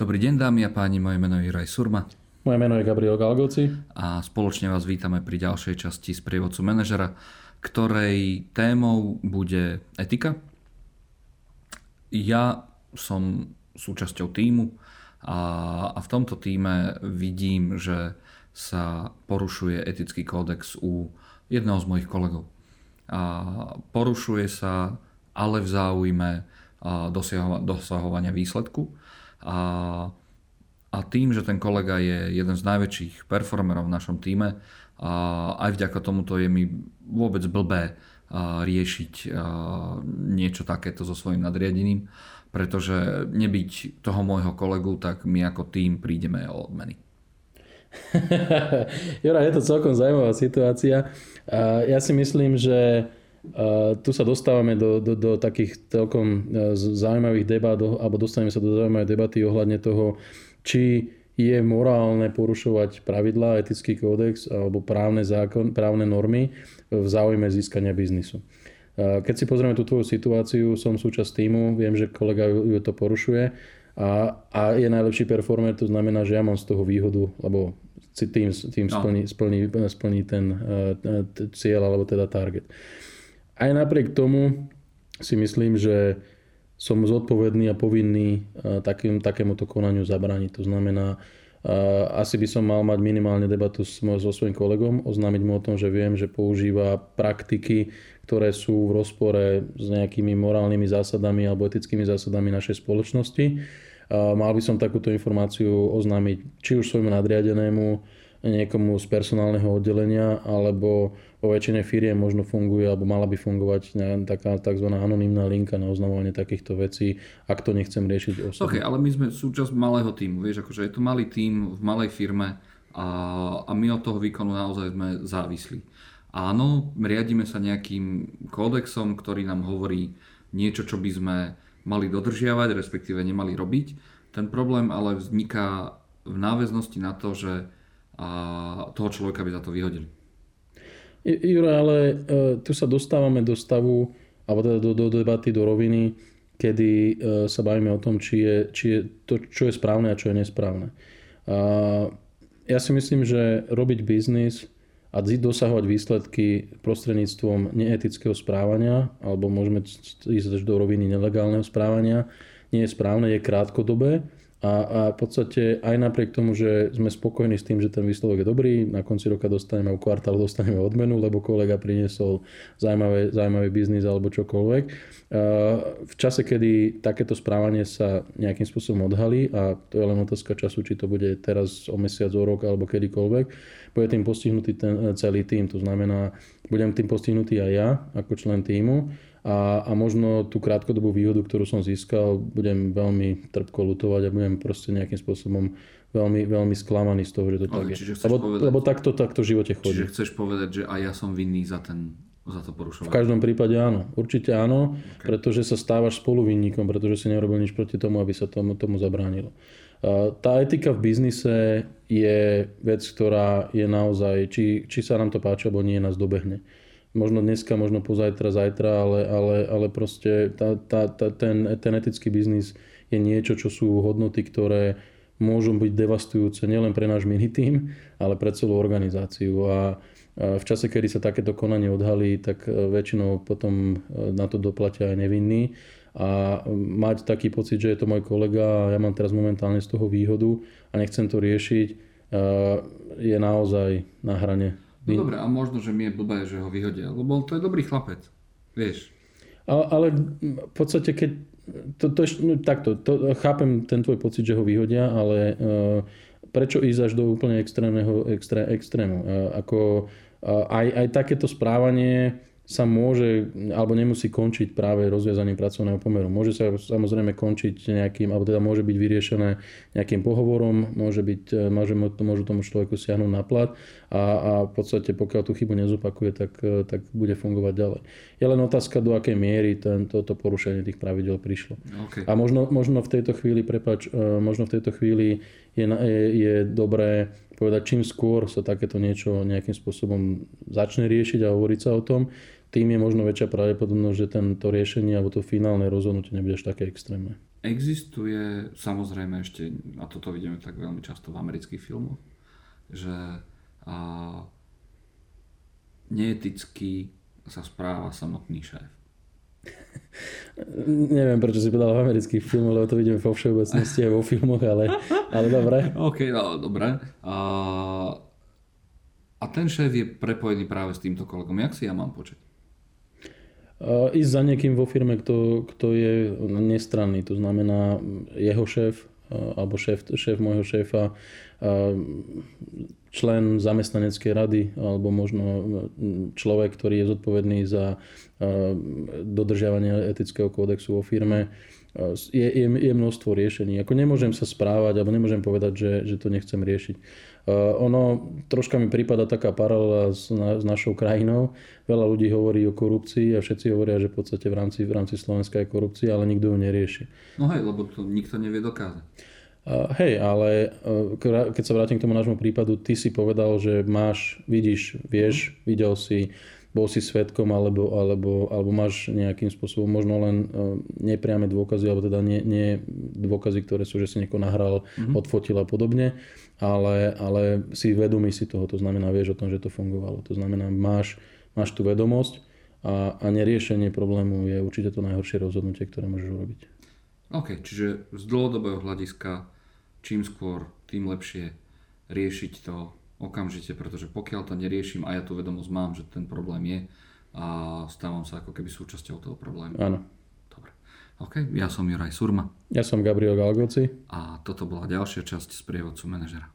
Dobrý deň dámy a páni, moje meno je Juraj Surma. Moje meno je Gabriel Galgoci. A spoločne vás vítame pri ďalšej časti z prievodcu manažera, ktorej témou bude etika. Ja som súčasťou týmu a, a v tomto týme vidím, že sa porušuje etický kódex u jedného z mojich kolegov. A porušuje sa ale v záujme dosahovania výsledku a, a tým, že ten kolega je jeden z najväčších performerov v našom týme, a aj vďaka tomuto je mi vôbec blbé riešiť niečo takéto so svojím nadriadením, pretože nebyť toho môjho kolegu, tak my ako tým prídeme o odmeny. Jura, je to celkom zaujímavá situácia. Ja si myslím, že tu sa dostávame do, do, do takých celkom e, zaujímavých debat, alebo dostaneme sa do zaujímavej debaty ohľadne toho, či je morálne porušovať pravidlá, etický kódex alebo právne, zákon, právne normy v záujme získania biznisu. E, keď si pozrieme tú tvoju situáciu, som súčasť týmu, viem, že kolega ju to porušuje a, a je najlepší performer, to znamená, že ja mám z toho výhodu, lebo tým, tým no. splní, splní, splní ten uh, cieľ alebo teda target. Aj napriek tomu si myslím, že som zodpovedný a povinný eh, takým, takémuto konaniu zabrániť. To znamená, eh, asi by som mal mať minimálne debatu so svojím kolegom, oznámiť mu o tom, že viem, že používa praktiky, ktoré sú v rozpore s nejakými morálnymi zásadami alebo etickými zásadami našej spoločnosti. Eh, mal by som takúto informáciu oznámiť či už svojmu nadriadenému, niekomu z personálneho oddelenia, alebo vo väčšine firiem možno funguje, alebo mala by fungovať taká tzv. anonimná linka na oznamovanie takýchto vecí, ak to nechcem riešiť osobne. OK, ale my sme súčasť malého týmu, vieš, akože je to malý tím v malej firme a, a my od toho výkonu naozaj sme závislí. Áno, riadíme sa nejakým kódexom, ktorý nám hovorí niečo, čo by sme mali dodržiavať, respektíve nemali robiť. Ten problém ale vzniká v náväznosti na to, že a toho človeka by za to vyhodili. Jure, ale e, tu sa dostávame do stavu, alebo teda do, do debaty, do roviny, kedy e, sa bavíme o tom, či je, či je to, čo je správne a čo je nesprávne. A ja si myslím, že robiť biznis a dosahovať výsledky prostredníctvom neetického správania, alebo môžeme ísť do roviny nelegálneho správania, nie je správne, je krátkodobé a, a v podstate aj napriek tomu, že sme spokojní s tým, že ten výsledok je dobrý, na konci roka dostaneme, o kvartál dostaneme odmenu, lebo kolega priniesol zaujímavý, zaujímavý biznis alebo čokoľvek. V čase, kedy takéto správanie sa nejakým spôsobom odhalí, a to je len otázka času, či to bude teraz o mesiac, o rok alebo kedykoľvek, bude tým postihnutý ten celý tým. To znamená, budem tým postihnutý aj ja ako člen týmu a, a možno tú krátkodobú výhodu, ktorú som získal, budem veľmi trpko lutovať a budem proste nejakým spôsobom veľmi, veľmi sklamaný z toho, že to Ale tak je. Lebo, povedať, lebo takto, takto v živote chodí. Čiže chceš povedať, že aj ja som vinný za ten za to porušovanie? V každom prípade áno. Určite áno, okay. pretože sa stávaš spoluvinníkom, pretože si nerobil nič proti tomu, aby sa tomu, tomu zabránilo. Tá etika v biznise je vec, ktorá je naozaj, či, či sa nám to páči, alebo nie, nás dobehne možno dneska, možno pozajtra, zajtra, ale, ale, ale proste tá, tá, tá, ten, ten etický biznis je niečo, čo sú hodnoty, ktoré môžu byť devastujúce nielen pre náš mini tým, ale pre celú organizáciu. A v čase, kedy sa takéto konanie odhalí, tak e, väčšinou potom e, na to doplatia aj nevinní. A mať taký pocit, že je to môj kolega a ja mám teraz momentálne z toho výhodu a nechcem to riešiť, e, je naozaj na hrane No dobre, a možno, že mi je blbé, že ho vyhodia, lebo to je dobrý chlapec, vieš. Ale, ale v podstate, keď to, to, no, takto, to, chápem ten tvoj pocit, že ho vyhodia, ale uh, prečo ísť až do úplne extrémneho extré, extrému? Uh, ako, uh, aj, aj takéto správanie sa môže alebo nemusí končiť práve rozviazaním pracovného pomeru. Môže sa samozrejme končiť nejakým, alebo teda môže byť vyriešené nejakým pohovorom, môže byť, e, môže, môžu tomu človeku siahnuť na plat a, a v podstate pokiaľ tú chybu nezopakuje, tak, e, tak bude fungovať ďalej. Je len otázka, do akej miery ten, toto porušenie tých pravidel prišlo. Okay. A možno, možno v tejto chvíli, prepač, e, možno v tejto chvíli je, je, je dobré povedať, čím skôr sa takéto niečo nejakým spôsobom začne riešiť a hovoriť sa o tom, tým je možno väčšia pravdepodobnosť, že tento riešenie alebo to finálne rozhodnutie nebude až také extrémne. Existuje samozrejme ešte, a toto vidíme tak veľmi často v amerických filmoch, že a, neeticky sa správa samotný šéf. Neviem, prečo si povedal v amerických filmoch, lebo to vidíme vo všeobecnosti aj vo filmoch, ale, ale dobre. OK, no, dobre. A, a ten šéf je prepojený práve s týmto kolegom. Jak si ja mám počať? Ísť za niekým vo firme, kto, kto je nestranný, to znamená jeho šéf alebo šéf, šéf môjho šéfa, člen zamestnaneckej rady alebo možno človek, ktorý je zodpovedný za dodržiavanie etického kódexu vo firme. Je, je, je množstvo riešení. Ako nemôžem sa správať alebo nemôžem povedať, že, že to nechcem riešiť. Uh, ono troška mi prípada taká paralela s, na, s našou krajinou. Veľa ľudí hovorí o korupcii a všetci hovoria, že v podstate v rámci, v rámci Slovenska je korupcia, ale nikto ju nerieši. No hej, lebo to nikto nevie dokázať. Uh, hej, ale uh, keď sa vrátim k tomu nášmu prípadu, ty si povedal, že máš, vidíš, vieš, videl si, bol si svetkom alebo, alebo, alebo máš nejakým spôsobom možno len uh, nepriame dôkazy, alebo teda nie, nie dôkazy, ktoré sú, že si niekoho nahral, mm-hmm. odfotil a podobne, ale, ale si vedomý si toho, to znamená, vieš o tom, že to fungovalo. To znamená, máš, máš tú vedomosť a, a neriešenie problému je určite to najhoršie rozhodnutie, ktoré môžeš urobiť. OK, čiže z dlhodobého hľadiska čím skôr, tým lepšie riešiť to okamžite, pretože pokiaľ to neriešim a ja tú vedomosť mám, že ten problém je a stávam sa ako keby súčasťou toho problému. Áno. Dobre. OK, ja som Juraj Surma. Ja som Gabriel Galgoci. A toto bola ďalšia časť z prievodcu manažera.